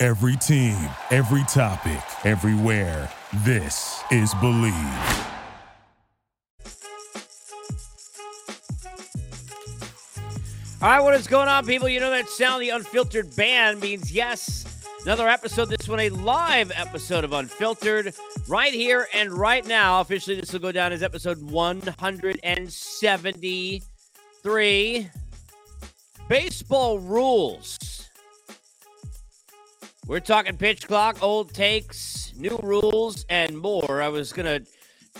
Every team, every topic, everywhere. This is Bleav. All right, what is going on, people? You know that sound, the unfiltered band means yes. Another episode, this one a live episode of Unfiltered, right here and right now. Officially, this will go down as episode 173. Baseball rules. We're talking pitch clock, old takes, new rules, and more. I was going to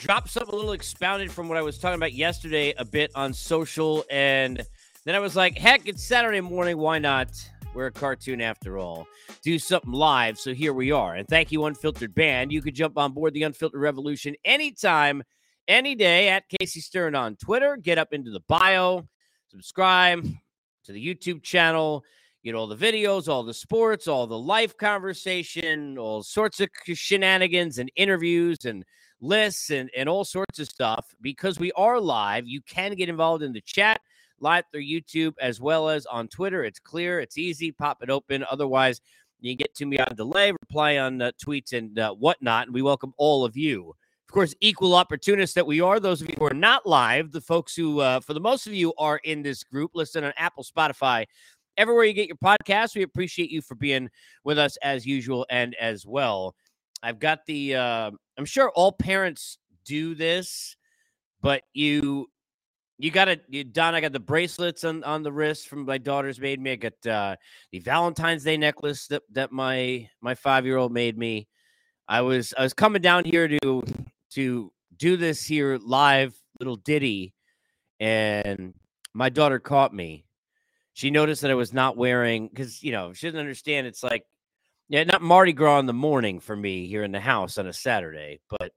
drop something a little expounded from what I was talking about yesterday a bit on social and then I was like, heck, it's Saturday morning. Why not? We're a cartoon after all. Do something live. So here we are. And thank you, Unfiltered Band. You could jump on board the Unfiltered Revolution anytime, any day at Casey Stern on Twitter. Get up into the bio, subscribe to the YouTube channel. Get all the videos, all the sports, all the life conversation, all sorts of shenanigans and interviews and lists and, and all sorts of stuff. Because we are live, you can get involved in the chat live through YouTube as well as on Twitter. It's clear, it's easy, pop it open. Otherwise, you get to me on delay, reply on uh, tweets and uh, whatnot. And we welcome all of you. Of course, equal opportunists that we are. Those of you who are not live, the folks who, uh, for the most of you, are in this group, listen on Apple, Spotify, everywhere you get your podcast. We appreciate you for being with us as usual and as well. I've got the, uh, I'm sure all parents do this, but you you got it, Don. I got the bracelets on, on the wrist from my daughter's made me. I got uh, the Valentine's Day necklace that, that my my five year old made me. I was I was coming down here to to do this here live little ditty, and my daughter caught me. She noticed that I was not wearing because you know she doesn't understand. It's like yeah, not Mardi Gras in the morning for me here in the house on a Saturday, but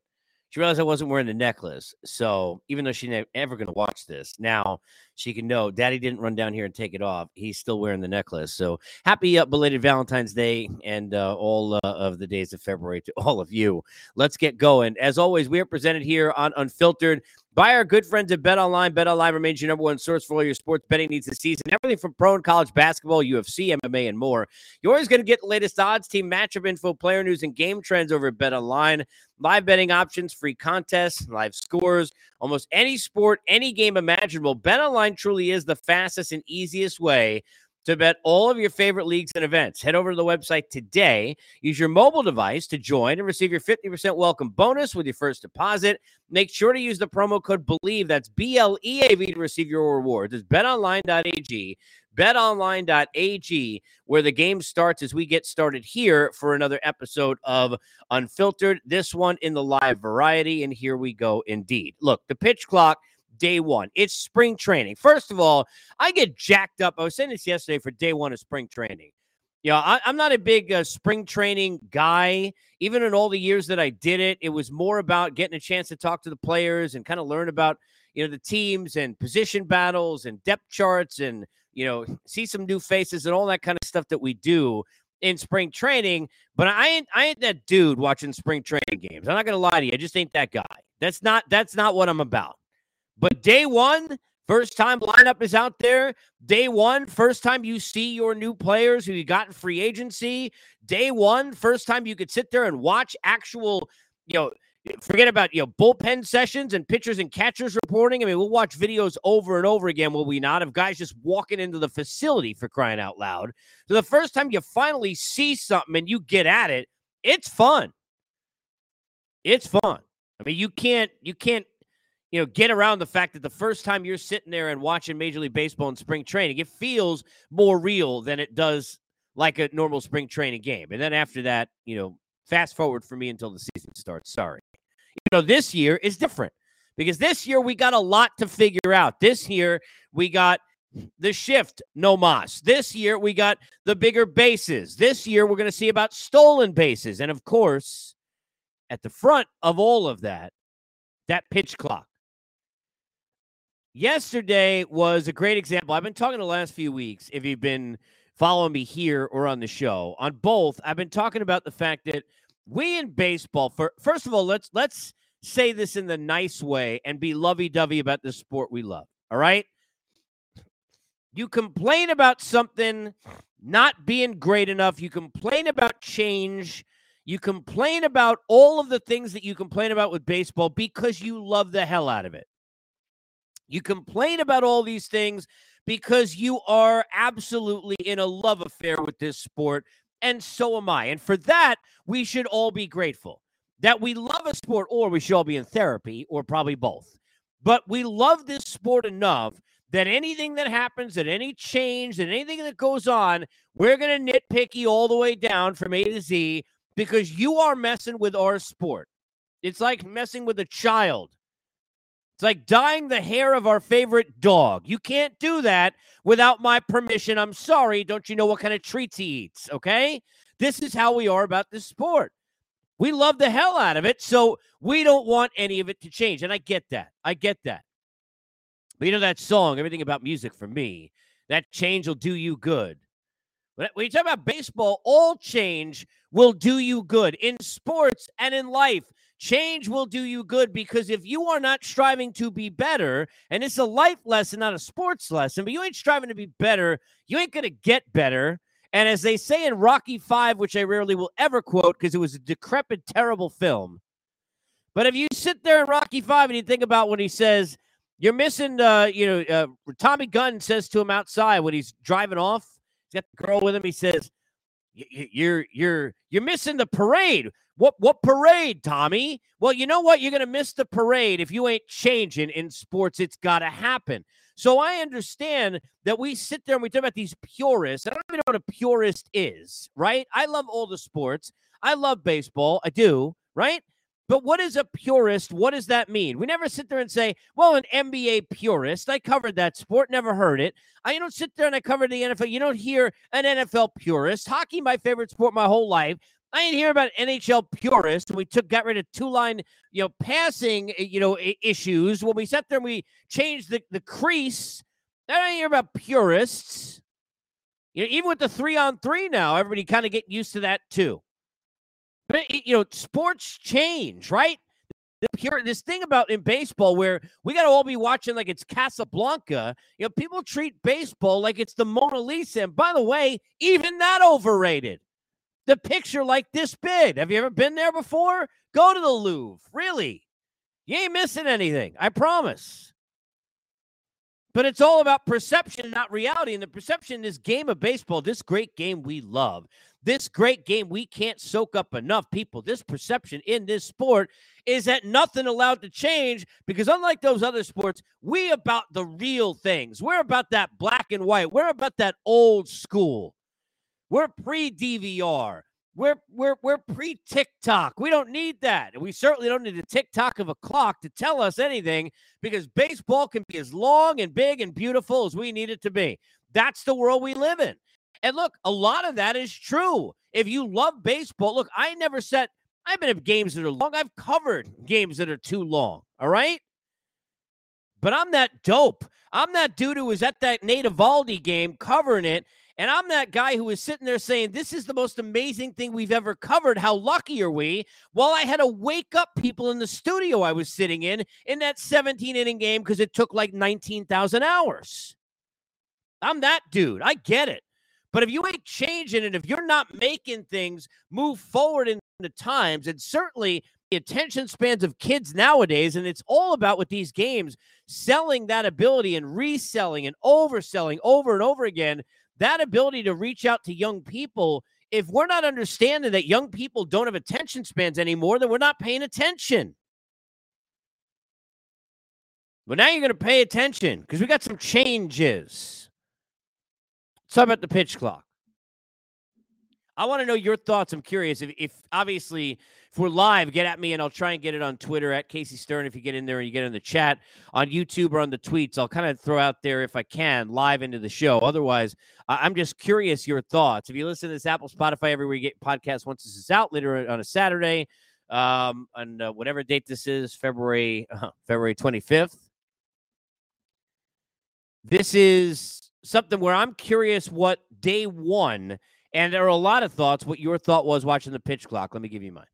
she realized I wasn't wearing the necklace. So even though she's never ever going to watch this, now she can know Daddy didn't run down here and take it off. He's still wearing the necklace. So happy uh, belated Valentine's Day and uh, all uh, of the days of February to all of you. Let's get going. As always, we are presented here on Unfiltered by our good friends at Bet Online. Bet Online remains your number one source for all your sports betting needs this season. Everything from pro and college basketball, UFC, MMA, and more. You're always going to get the latest odds, team matchup info, player news, and game trends over at Bet Online. Live betting options, free contests, live scores, almost any sport, any game imaginable. Bet Online truly is the fastest and easiest way to bet all of your favorite leagues and events. Head over to the website today. Use your mobile device to join and receive your 50% welcome bonus with your first deposit. Make sure to use the promo code BLEAV. That's B L E A V to receive your rewards. It's betonline.ag. BetOnline.ag, where the game starts as we get started here for another episode of Unfiltered. This one in the live variety. And here we go indeed. Look, the pitch clock day one. It's spring training. First of all, I get jacked up. I was saying this yesterday for day one of spring training. You know, I, am not a big uh, spring training guy. Even in all the years that I did it, it was more about getting a chance to talk to the players and kind of learn about, you know, the teams and position battles and depth charts and, you know, see some new faces and all that kind of stuff that we do in spring training. But I ain't I ain't that dude watching spring training games. I'm not gonna lie to you. I just ain't that guy. That's not that's not what I'm about. But day one, first time lineup is out there. Day one, first time you see your new players who you got in free agency. Day one, first time you could sit there and watch actual, you know, forget about you know bullpen sessions and pitchers and catchers reporting. I mean, we'll watch videos over and over again, will we not, of guys just walking into the facility for crying out loud. So the first time you finally see something and you get at it, it's fun. It's fun. I mean, you can't you can't you know, get around the fact that the first time you're sitting there and watching Major League Baseball in spring training, it feels more real than it does like a normal spring training game. And then after that, you know, fast forward for me until the season starts. Sorry. You know, this year is different because this year we got a lot to figure out. This year we got the shift, no mas. This year, we got the bigger bases. This year, we're going to see about stolen bases. And of course, at the front of all of that, that pitch clock. Yesterday was a great example. I've been talking the last few weeks, if you've been following me here or on the show, on both, I've been talking about the fact that we in baseball, for first of all, let's let's say this in the nice way and be lovey-dovey about the sport we love. All right. You complain about something not being great enough. You complain about change. You complain about all of the things that you complain about with baseball because you love the hell out of it. You complain about all these things because you are absolutely in a love affair with this sport, and so am I. And for that, we should all be grateful that we love a sport, or we should all be in therapy, or probably both. But we love this sport enough that anything that happens, that any change, that anything that goes on, we're going to nitpicky all the way down from A to Z because you are messing with our sport. It's like messing with a child. It's like dyeing the hair of our favorite dog. You can't do that without my permission. I'm sorry. Don't you know what kind of treats he eats? Okay. This is how we are about this sport. We love the hell out of it. So we don't want any of it to change. And I get that. I get that. But you know that song, Everything About Music for me, that change will do you good. When you talk about baseball, all change will do you good in sports and in life. Change will do you good because if you are not striving to be better, and it's a life lesson, not a sports lesson, but you ain't striving to be better, you ain't going to get better. And as they say in Rocky Five, which I rarely will ever quote because it was a decrepit, terrible film. But if you sit there in Rocky Five and you think about what he says, you're missing, uh, you know, uh, Tommy Gunn says to him outside when he's driving off, he's got the girl with him. He says, you're you're you're missing the parade. What what parade, Tommy? Well, you know what? You're to miss the parade if you ain't changing in sports. It's got to happen. So I understand that we sit there and we talk about these purists. I don't even know what a purist is, right? I love all the sports. I love baseball. I do, right? But what is a purist? What does that mean? We never sit there and say, well, an NBA purist. I covered that sport, never heard it. I don't sit there and I cover the NFL. You don't hear an NFL purist. Hockey, my favorite sport my whole life. I didn't hear about NHL purists. We took got rid of two line, you know, passing, eh, you know, issues. When we sat there and we changed the, the crease, I don't hear about purists. You know, even with the three on three now, everybody kind of get used to that too. But you know, sports change, right? This thing about in baseball where we got to all be watching like it's Casablanca. You know, people treat baseball like it's the Mona Lisa. And by the way, even that overrated. The picture like this big. Have you ever been there before? Go to the Louvre. Really, you ain't missing anything. I promise. But it's all about perception, not reality. And the perception, in this game of baseball, this great game we love, this great game we can't soak up enough people. This perception in this sport is that nothing allowed to change because unlike those other sports, we about the real things. We're about that black and white. We're about that old school. We're pre DVR. We're we're we're pre TikTok. We don't need that. And we certainly don't need a TikTok of a clock to tell us anything because baseball can be as long and big and beautiful as we need it to be. That's the world we live in. And look, a lot of that is true. If you love baseball, look, I never said I've been at games that are long. I've covered games that are too long. All right. But I'm that dope. I'm that dude who was at that Nate Eovaldi game covering it. And I'm that guy who was sitting there saying, This is the most amazing thing we've ever covered. How lucky are we? While I had to wake up people in the studio I was sitting in in that 17 inning game because it took like 19,000 hours. I'm that dude. I get it. But if you ain't changing it, if you're not making things move forward in the times, and certainly the attention spans of kids nowadays, and it's all about with these games selling that ability and reselling and overselling over and over again, that ability to reach out to young people. If we're not understanding that young people don't have attention spans anymore, then we're not paying attention. But now you're going to pay attention because we got some changes. Let's talk about the pitch clock. I want to know your thoughts. I'm curious if, if obviously if we're live, get at me and I'll try and get it on Twitter at Casey Stern. If you get in there and you get in the chat on YouTube or on the tweets, I'll kind of throw out there if I can live into the show. Otherwise, I'm just curious your thoughts. If you listen to this Apple, Spotify, everywhere you get podcasts once this is out later on a Saturday, um, on uh, whatever date this is, February uh, February 25th. This is something where I'm curious what day one, and there are a lot of thoughts. What your thought was watching the pitch clock? Let me give you mine.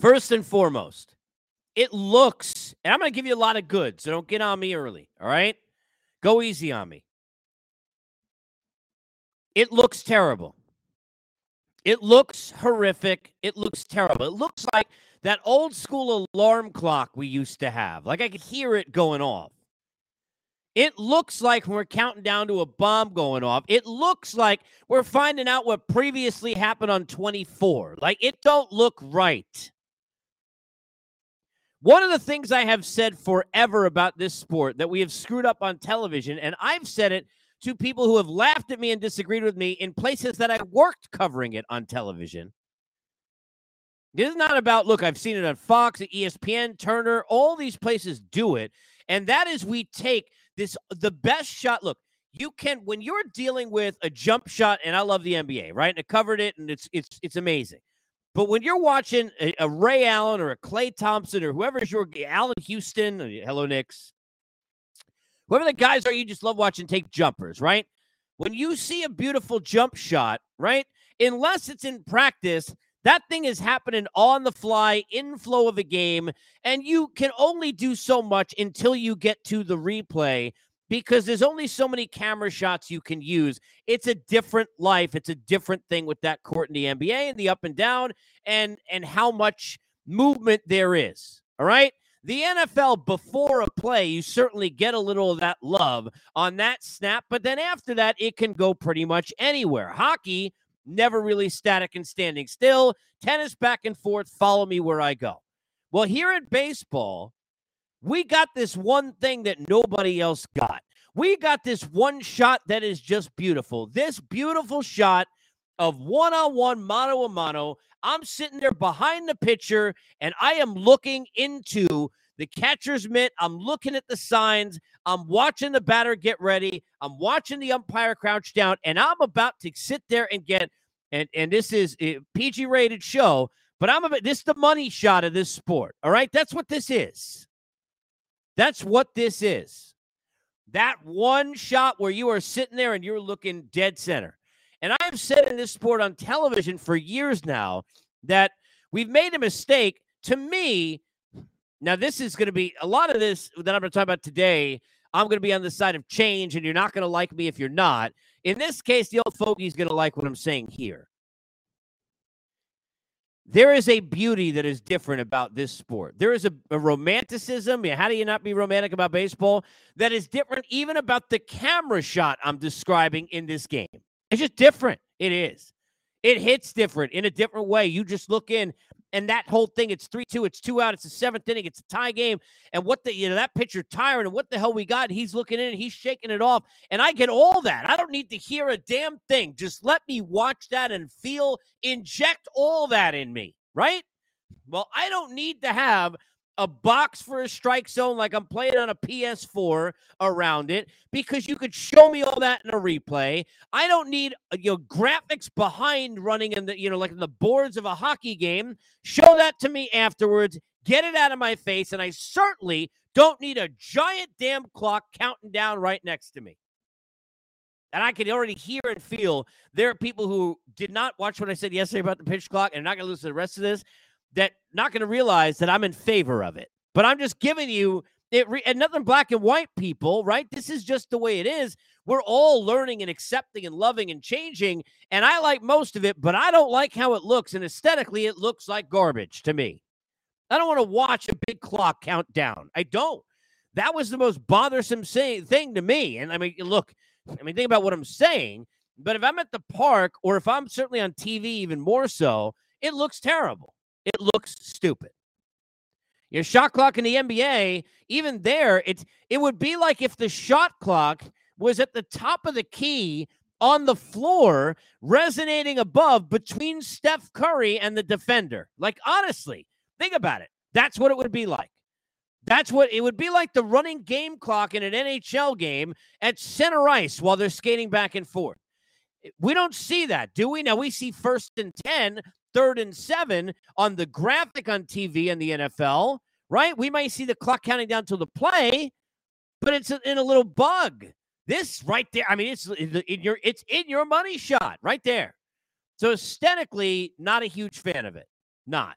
First and foremost, it looks, and I'm going to give you a lot of good, so don't get on me early. All right. Go easy on me. It looks terrible. It looks horrific. It looks terrible. It looks like that old school alarm clock we used to have. Like I could hear it going off. It looks like we're counting down to a bomb going off. It looks like we're finding out what previously happened on 24. Like it don't look right. One of the things I have said forever about this sport that we have screwed up on television, and I've said it to people who have laughed at me and disagreed with me in places that I worked covering it on television. This is not about, look, I've seen it on Fox, ESPN, Turner, all these places do it. And that is we take this, the best shot. Look, you can, when you're dealing with a jump shot, and I love the NBA, right? And I covered it and it's, it's, it's amazing. But when you're watching a, a, Ray Allen or a Klay Thompson or whoever's your Allan Houston, uh, hello Knicks, whoever the guys are, you just love watching take jumpers, right? When you see a beautiful jump shot, right? Unless it's in practice, that thing is happening on the fly, in flow of a game, and you can only do so much until you get to the replay because there's only so many camera shots you can use. It's a different life. It's a different thing with that court in the NBA and the up and down and and how much movement there is. All right? The NFL before a play, you certainly get a little of that love on that snap, but then after that it can go pretty much anywhere. Hockey never really static and standing still. Tennis back and forth, follow me where I go. Well, here at baseball, we got this one thing that nobody else got. We got this one shot that is just beautiful. This beautiful shot of one on one, mano a mano. I'm sitting there behind the pitcher and I am looking into the catcher's mitt. I'm looking at the signs. I'm watching the batter get ready. I'm watching the umpire crouch down, and I'm about to sit there and get and and this is a PG rated show, but I'm about this is the money shot of this sport. All right, that's what this is. That's what this is. That one shot where you are sitting there and you're looking dead center. And I have said in this sport on television for years now that we've made a mistake. To me, now this is going to be a lot of this that I'm going to talk about today. I'm going to be on the side of change, and you're not going to like me if you're not. In this case, the old fogey's going to like what I'm saying here. There is a beauty that is different about this sport. There is a, a romanticism. How do you not be romantic about baseball? That is different even about the camera shot I'm describing in this game. It's just different. It is. It hits different in a different way. You just look in and that whole thing, it's 3 2, it's two out, it's the seventh inning, it's a tie game. And what the, you know, that pitcher tiring, and what the hell we got? He's looking in and he's shaking it off. And I get all that. I don't need to hear a damn thing. Just let me watch that and feel, inject all that in me, right? Well, I don't need to have a box for a strike zone like I'm playing on a PS4 around it because you could show me all that in a replay. I don't need uh, you know graphics behind running in the you know like in the boards of a hockey game. Show that to me afterwards. Get it out of my face and I certainly don't need a giant damn clock counting down right next to me. And I can already hear and feel there are people who did not watch what I said yesterday about the pitch clock and are not going to listen to the rest of this that not going to realize that I'm in favor of it. But I'm just giving you it re- and nothing black and white people, right? This is just the way it is. We're all learning and accepting and loving and changing. And I like most of it, but I don't like how it looks. And aesthetically, it looks like garbage to me. I don't want to watch a big clock count down. I don't. That was the most bothersome say- thing to me. And I mean, look, I mean, think about what I'm saying. But if I'm at the park or if I'm certainly on TV, even more so, it looks terrible it looks stupid. Your shot clock in the NBA, even there, it's it would be like if the shot clock was at the top of the key on the floor, resonating above between Steph Curry and the defender. Like, honestly, think about it. That's what it would be like. That's what it would be like the running game clock in an NHL game at center ice while they're skating back and forth. We don't see that, do we? Now we see first and 10, third and seven on the graphic on TV in the NFL, right? We might see the clock counting down to the play, but it's in a little bug. This right there, I mean, it's in your it's in your money shot right there. So aesthetically, not a huge fan of it. Not.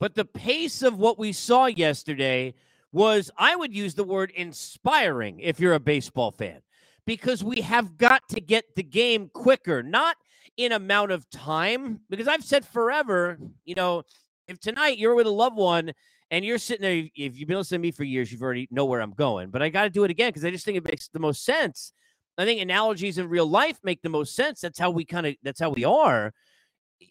But the pace of what we saw yesterday was, I would use the word inspiring if you're a baseball fan, because we have got to get the game quicker, not in amount of time. Because I've said forever, you know, if tonight you're with a loved one and you're sitting there, if you've been listening to me for years, you've already know where I'm going. But I got to do it again because I just think it makes the most sense. I think analogies in real life make the most sense. That's how we kind of that's how we are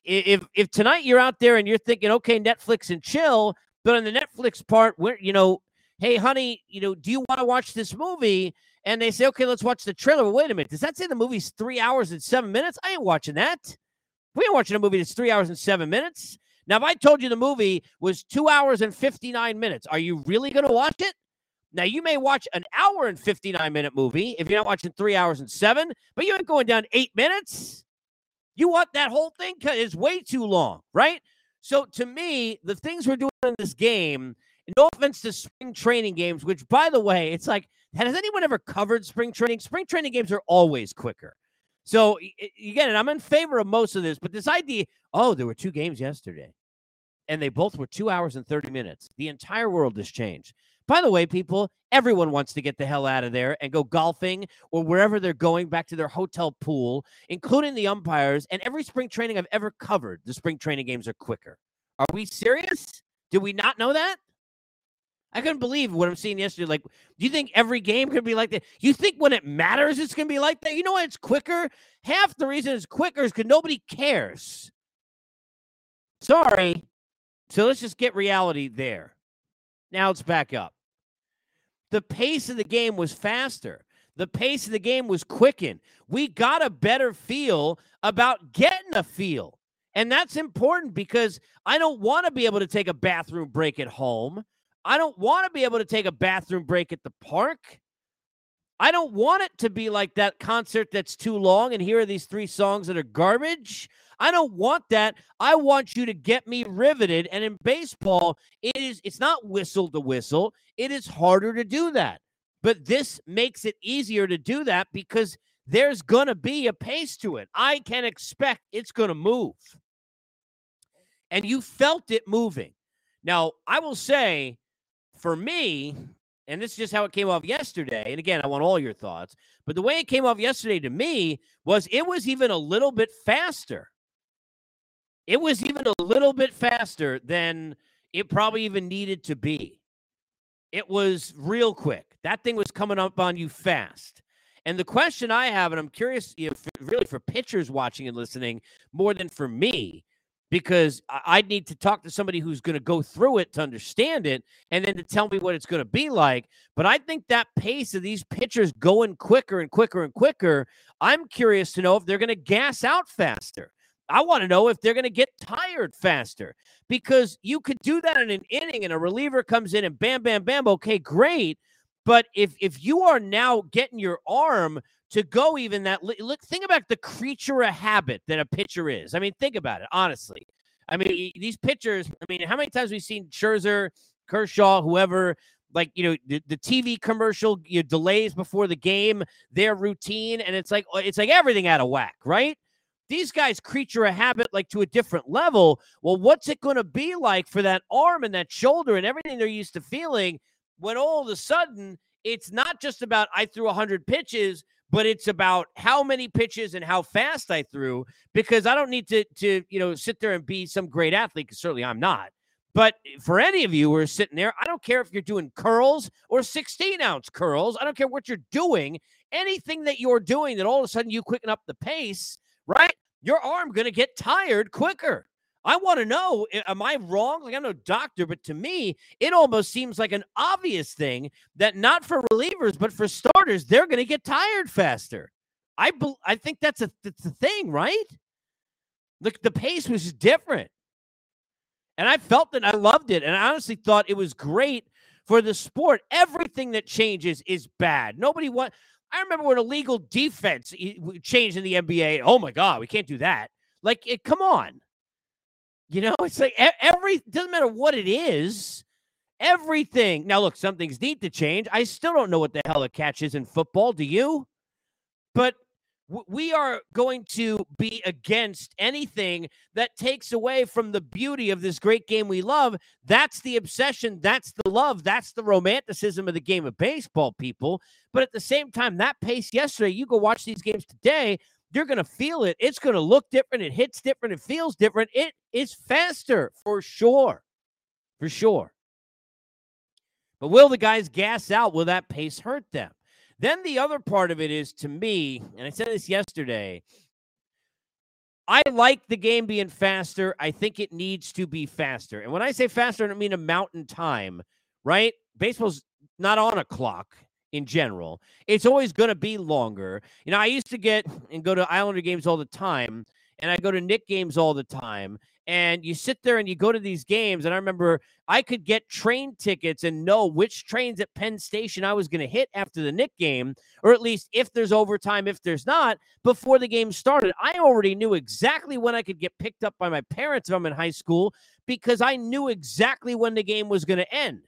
if if tonight you're out there and you're thinking, okay, Netflix and chill, but on the Netflix part, where you know, hey, honey, you know, do you want to watch this movie? And they say, okay, let's watch the trailer. Well, wait a minute, does that say the movie's three hours and seven minutes? I ain't watching that. We ain't watching a movie that's three hours and seven minutes. Now, if I told you the movie was two hours and 59 minutes, are you really going to watch it? Now, you may watch an hour and 59 minute movie if you're not watching three hours and seven, but you ain't going down eight minutes. You want that whole thing is way too long, right? So to me, the things we're doing in this game, no offense to spring training games, which by the way, it's like, has anyone ever covered spring training? Spring training games are always quicker. So again, and I'm in favor of most of this, but this idea, oh, there were two games yesterday, and they both were two hours and 30 minutes. The entire world has changed. By the way, people, everyone wants to get the hell out of there and go golfing or wherever they're going back to their hotel pool, including the umpires. And every spring training I've ever covered, the spring training games are quicker. Are we serious? Did we not know that? I couldn't believe what I'm seeing yesterday. Like, do you think every game could be like that? You think when it matters, it's going to be like that? You know why it's quicker? Half the reason it's quicker is because nobody cares. Sorry. So let's just get reality there. Now it's back up. The pace of the game was faster. The pace of the game was quickened. We got a better feel about getting a feel. And that's important because I don't want to be able to take a bathroom break at home. I don't want to be able to take a bathroom break at the park. I don't want it to be like that concert that's too long and here are these three songs that are garbage. I don't want that. I want you to get me riveted. And in baseball, it is it's not whistle to whistle. It is harder to do that. But this makes it easier to do that because there's going to be a pace to it. I can expect it's going to move. And you felt it moving. Now, I will say for me, and this is just how it came off yesterday. And again, I want all your thoughts. But the way it came off yesterday to me was it was even a little bit faster. It was even a little bit faster than it probably even needed to be. It was real quick. That thing was coming up on you fast. And the question I have, and I'm curious, know, really for pitchers watching and listening more than for me, because I'd need to talk to somebody who's going to go through it to understand it and then to tell me what it's going to be like. But I think that pace of these pitchers going quicker and quicker and quicker, I'm curious to know if they're going to gas out faster. I want to know if they're going to get tired faster because you could do that in an inning and a reliever comes in and bam, bam, bam. Okay, great. But if if you are now getting your arm to go even that look, think about the creature of habit that a pitcher is. I mean, think about it honestly. I mean, these pitchers. I mean, how many times we've seen Scherzer, Kershaw, whoever like you know the, the TV commercial you know, delays before the game, their routine, and it's like it's like everything out of whack, right? these guys creature a habit like to a different level. Well, what's it going to be like for that arm and that shoulder and everything they're used to feeling when all of a sudden it's not just about I threw 100 pitches, but it's about how many pitches and how fast I threw because I don't need to to you know sit there and be some great athlete because certainly I'm not. But for any of you who are sitting there, I don't care if you're doing curls or 16 ounce curls. I don't care what you're doing. Anything that you're doing that all of a sudden you quicken up the pace, right? your arm going to get tired quicker. I want to know, am I wrong? Like, I'm no doctor, but to me, it almost seems like an obvious thing that not for relievers, but for starters, they're going to get tired faster. I I think that's a that's the thing, right? The the pace was different. And I felt it. I loved it. And I honestly thought it was great for the sport. Everything that changes is bad. Nobody want. I remember when illegal defense changed in the NBA. Oh my God, we can't do that. Like, it, come on. You know, it's like every doesn't matter what it is. Everything. Now, look, some things need to change. I still don't know what the hell a catch is in football. Do you? But we are going to be against anything that takes away from the beauty of this great game we love. That's the obsession. That's the love. That's the romanticism of the game of baseball, people. But at the same time, that pace yesterday, you go watch these games today, you're going to feel it. It's going to look different. It hits different. It feels different. It is faster for sure. For sure. But will the guys gas out? Will that pace hurt them? Then the other part of it is to me, and I said this yesterday, I like the game being faster. I think it needs to be faster. And when I say faster, I don't mean a mountain time, right? Baseball's not on a clock in general. It's always going to be longer. You know, I used to get and go to Islander games all the time, and I go to Knick games all the time and you sit there and you go to these games and i remember i could get train tickets and know which trains at penn station i was going to hit after the Knick game or at least if there's overtime if there's not before the game started i already knew exactly when i could get picked up by my parents if i'm in high school because i knew exactly when the game was going to end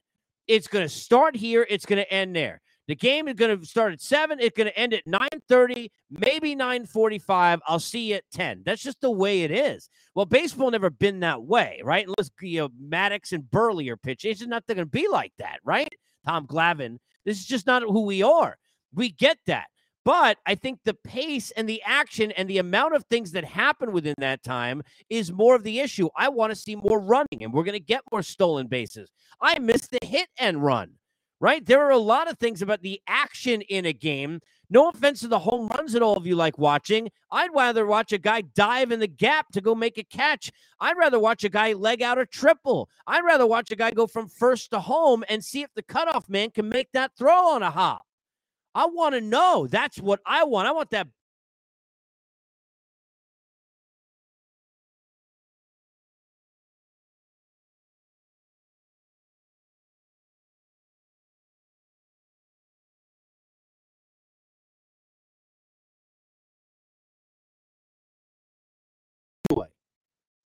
it's going to start here it's going to end there the game is going to start at 7. It's going to end at 9.30, maybe 9.45. I'll see you at 10. That's just the way it is. Well, baseball never been that way, right? Unless, you know, Maddux and Buehrle are pitching. It's just not going to be like that, right? Tom Glavine. This is just not who we are. We get that. But I think the pace and the action and the amount of things that happen within that time is more of the issue. I want to see more running, and we're going to get more stolen bases. I miss the hit and run right? There are a lot of things about the action in a game. No offense to the home runs that all of you like watching. I'd rather watch a guy dive in the gap to go make a catch. I'd rather watch a guy leg out a triple. I'd rather watch a guy go from first to home and see if the cutoff man can make that throw on a hop. I want to know. That's what I want. I want that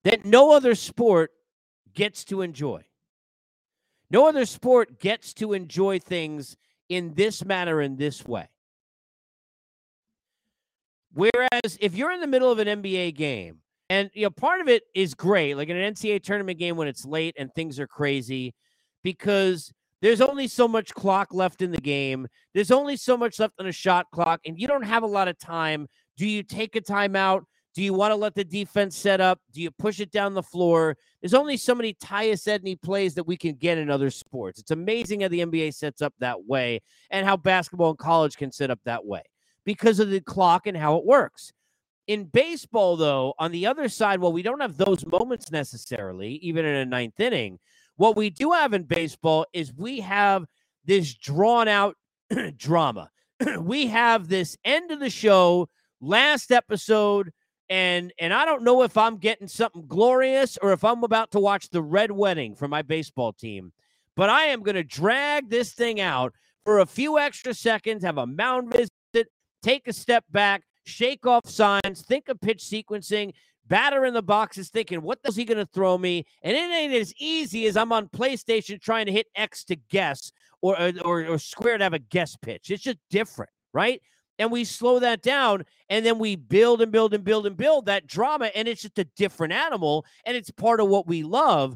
that no other sport gets to enjoy. No other sport gets to enjoy things in this manner, in this way. Whereas if you're in the middle of an NBA game, and you know, part of it is great, like in an NCAA tournament game when it's late and things are crazy, because there's only so much clock left in the game. There's only so much left on a shot clock, and you don't have a lot of time. Do you take a timeout? Do you want to let the defense set up? Do you push it down the floor? There's only so many Tyus Edney plays that we can get in other sports. It's amazing how the NBA sets up that way and how basketball and college can set up that way because of the clock and how it works. In baseball, though, on the other side, well, we don't have those moments necessarily, even in a ninth inning. What we do have in baseball is we have this drawn out drama. we have this end of the show, last episode and and I don't know if I'm getting something glorious or if I'm about to watch the red wedding for my baseball team. But I am going to drag this thing out for a few extra seconds, have a mound visit, take a step back, shake off signs, think of pitch sequencing, batter in the box is thinking, what is he going to throw me? And it ain't as easy as I'm on PlayStation trying to hit X to guess or, or, or square to have a guess pitch. It's just different, right? And we slow that down and then we build and build and build and build that drama and it's just a different animal and it's part of what we love.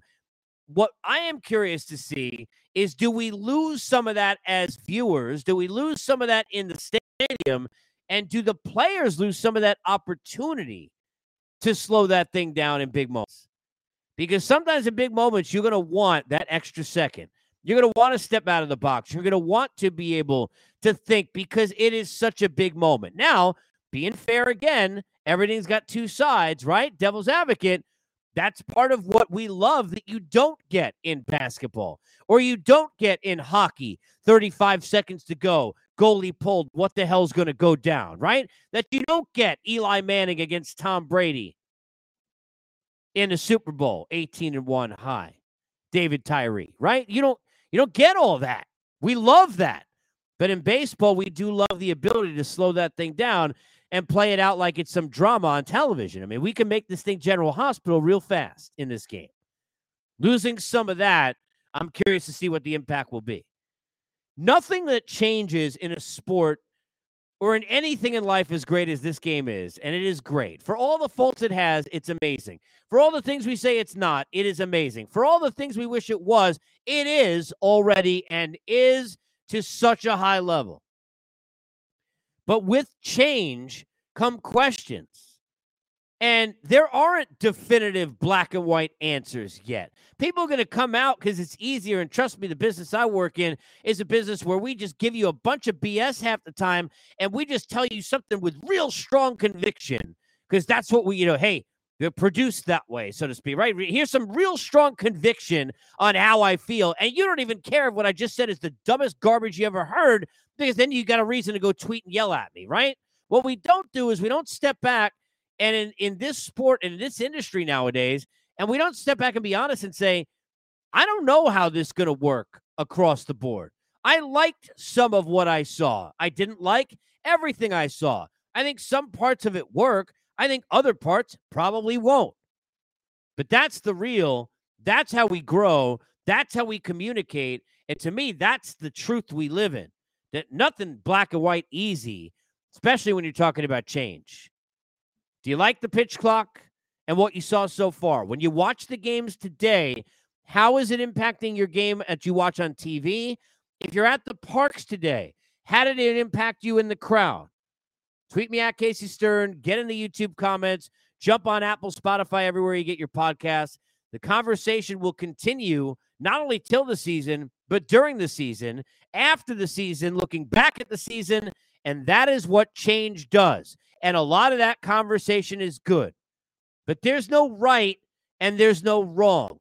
What i am curious to see is do we lose some of that as viewers? Do we lose some of that in the stadium? And do the players lose some of that opportunity to slow that thing down in big moments? Because sometimes in big moments you're going to want that extra second. You're going to want to step out of the box. You're going to want to be able to think because it is such a big moment. Now, being fair again, everything's got two sides, right? Devil's advocate. That's part of what we love that you don't get in basketball or you don't get in hockey. 35 seconds to go. goalie pulled, what the hell's going to go down, right? That you don't get Eli Manning against Tom Brady in the Super Bowl, 18 and 1 high. David Tyree, right? You don't you don't get all that. We love that. But in baseball, we do love the ability to slow that thing down and play it out like it's some drama on television. I mean, we can make this thing General Hospital real fast in this game. Losing some of that, I'm curious to see what the impact will be. Nothing that changes in a sport or in anything in life as great as this game is, and it is great. For all the faults it has, it's amazing. For all the things we say it's not, it is amazing. For all the things we wish it was, it is already and is to such a high level. But with change come questions. And there aren't definitive black and white answers yet. People are going to come out because it's easier. And trust me, the business I work in is a business where we just give you a bunch of BS half the time and we just tell you something with real strong conviction because that's what we, you know, hey, produced that way, so to speak, right? Here's some real strong conviction on how I feel. And you don't even care if what I just said is the dumbest garbage you ever heard because then you got a reason to go tweet and yell at me, right? What we don't do is we don't step back and in, in this sport and in this industry nowadays, and we don't step back and be honest and say, I don't know how this is going to work across the board. I liked some of what I saw. I didn't like everything I saw. I think some parts of it work. I think other parts probably won't. But that's the real, that's how we grow. That's how we communicate. And to me, that's the truth we live in. That nothing black and white easy, especially when you're talking about change. Do you like the pitch clock and what you saw so far? When you watch the games today, how is it impacting your game that you watch on TV? If you're at the parks today, how did it impact you in the crowd? Tweet me at Casey Stern, get in the YouTube comments, jump on Apple, Spotify, everywhere you get your podcast. The conversation will continue not only till the season, but during the season, after the season, looking back at the season. And that is what change does. And a lot of that conversation is good. But there's no right and there's no wrong.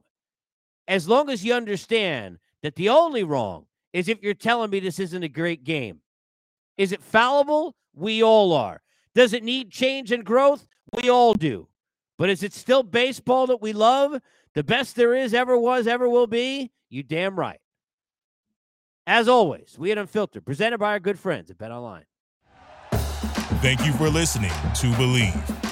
As long as you understand that the only wrong is if you're telling me this isn't a great game. Is it fallible? We all are. Does it need change and growth? We all do. But is it still baseball that we love? The best there is, ever was, ever will be? You damn right. As always, we at Unfiltered, presented by our good friends at Bet Online. Thank you for listening to Bleav.